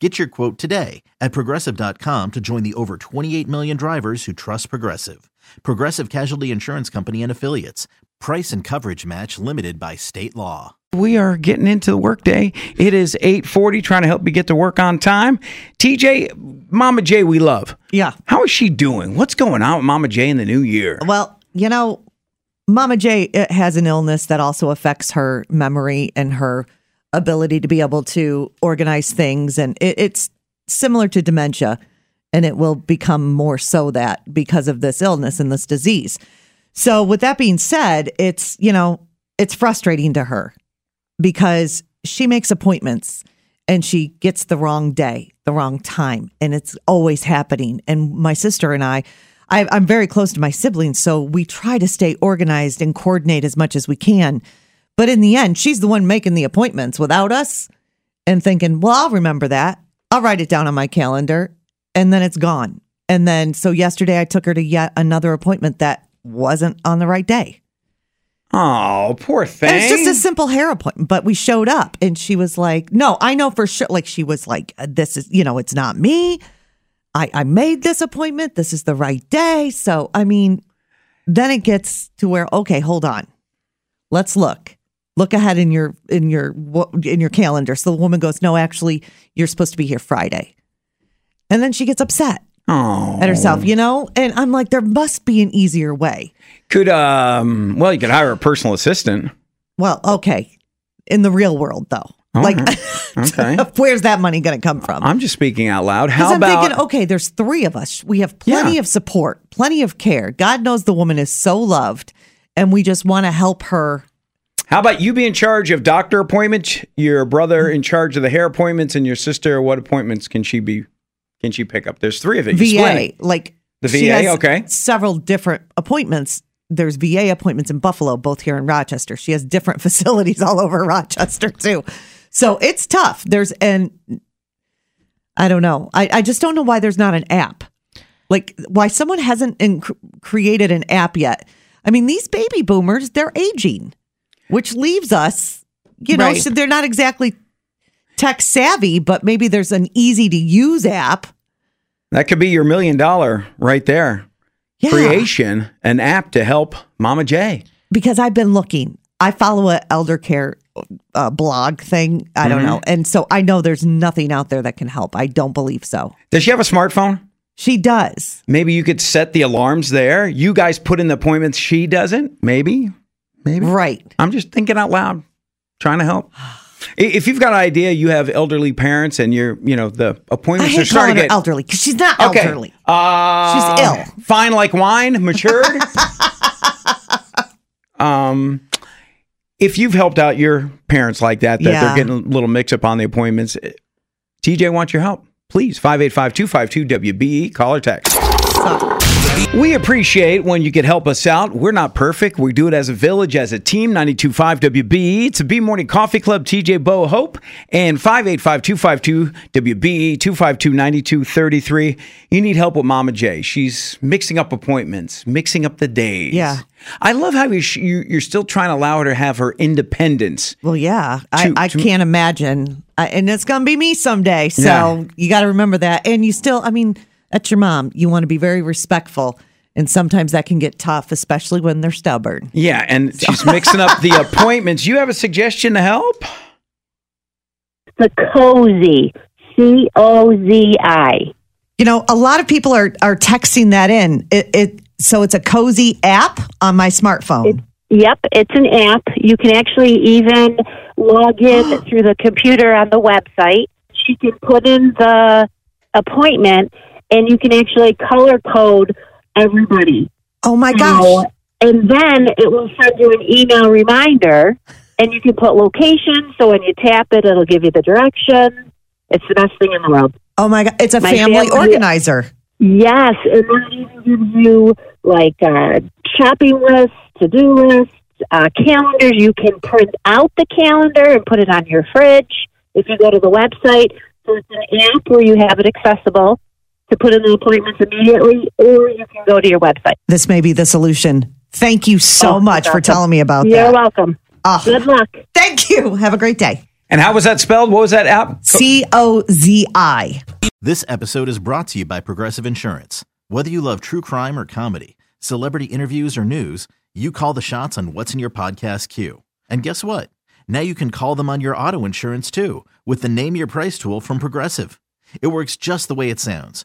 Get your quote today at progressive.com to join the over 28 million drivers who trust Progressive. Progressive Casualty Insurance Company and Affiliates. Price and coverage match limited by state law. We are getting into the workday. It is 8:40 trying to help you get to work on time. TJ, Mama J we love. Yeah. How is she doing? What's going on with Mama J in the new year? Well, you know, Mama J uh, has an illness that also affects her memory and her ability to be able to organize things. And it, it's similar to dementia, and it will become more so that because of this illness and this disease. So, with that being said, it's, you know, it's frustrating to her because she makes appointments and she gets the wrong day, the wrong time, and it's always happening. And my sister and I, I I'm very close to my siblings, so we try to stay organized and coordinate as much as we can. But in the end, she's the one making the appointments without us and thinking, well, I'll remember that. I'll write it down on my calendar. And then it's gone. And then, so yesterday I took her to yet another appointment that wasn't on the right day. Oh, poor thing. It's just a simple hair appointment, but we showed up and she was like, no, I know for sure. Like she was like, uh, this is, you know, it's not me. I, I made this appointment. This is the right day. So, I mean, then it gets to where, okay, hold on. Let's look. Look ahead in your in your in your calendar. So the woman goes, "No, actually, you're supposed to be here Friday." And then she gets upset oh. at herself, you know? And I'm like, there must be an easier way. Could um well, you could hire a personal assistant. Well, okay. In the real world though. All like right. Okay. where's that money going to come from? I'm just speaking out loud. How I'm about thinking, okay, there's three of us. We have plenty Yeah. of support, plenty of care. God knows the woman is so loved, and we just want to help her. How about you be in charge of doctor appointments, your brother in charge of the hair appointments, and your sister? What appointments can she be? Can she pick up? There's three of it. VA, like The she VA, has okay. several different appointments. There's VA appointments in Buffalo, both here in Rochester. She has different facilities all over Rochester too. So it's tough. There's and I don't know. I, I just don't know why there's not an app. Like why someone hasn't in, created an app yet. I mean, these baby boomers, they're aging, which leaves us, you know, Right. so they're not exactly tech savvy, but maybe there's an easy to use app. That could be your million dollar right there. Yeah. Creation, an app to help Mama J. because I've been looking. I follow a elder care uh, blog thing. I don't know, and so I know there's nothing out there that can help. I don't believe so. Does she have a smartphone? She does. Maybe you could set the alarms there. You guys put in the appointments. She doesn't. Maybe. Maybe. Right. I'm just thinking out loud, trying to help. If you've got an idea, you have elderly parents, and you're, you know, the I appointments are hate starting to get elderly because she's not okay. elderly. Uh, She's ill. Fine like wine, matured. um, if you've helped out your parents like that, that Yeah. they're getting a little mix up on the appointments, eh, TJ wants your help. Please, 585 252 WBEE, call or text. We appreciate when you could help us out. We're not perfect. We do it as a village, as a team. 92.5 WBEE. It's a B Morning Coffee Club, TJ Bo Hope, and 585 252 WBEE 252 9233. You need help with Mama J. She's mixing up appointments, mixing up the days. Yeah. I love how you- you- you're still trying to allow her to have her independence. Well, yeah, I, To- I to- can't imagine, I, and it's gonna be me someday. So Yeah. you got to remember that. And you still, I mean, that's your mom. You want to be very respectful, and sometimes that can get tough, especially when they're stubborn. Yeah, and she's mixing up the appointments. You have a suggestion to help? the Cozi, C O Z I. You know, a lot of people are are texting that in. It, it so it's a Cozi app on my smartphone. Yep, it's an app. You can actually even log in through the computer on the website. She can put in the appointment, and you can actually color code everybody. Oh my So- gosh. and then it will send you an email reminder, and you can put location. So when you tap it, it'll give you the direction. It's the best thing in the world. Oh my god. It's a My family family- organizer. Yes, and then it even gives you like uh, shopping lists, to do lists, uh, calendars. You can print out the calendar and put it on your fridge if you go to the website. So it's an app where you have it accessible to put in the appointments immediately, or you can go to your website. This may be the solution. Thank you so Oh, much for telling me about that. You're welcome. Ah, Good luck. thank you. Have a great day. And how was that spelled? What was that app? C O Z I. This episode is brought to you by Progressive Insurance. Whether you love true crime or comedy, celebrity interviews or news, you call the shots on what's in your podcast queue. And guess what? Now you can call them on your auto insurance too with the Name Your Price tool from Progressive. It works just the way it sounds.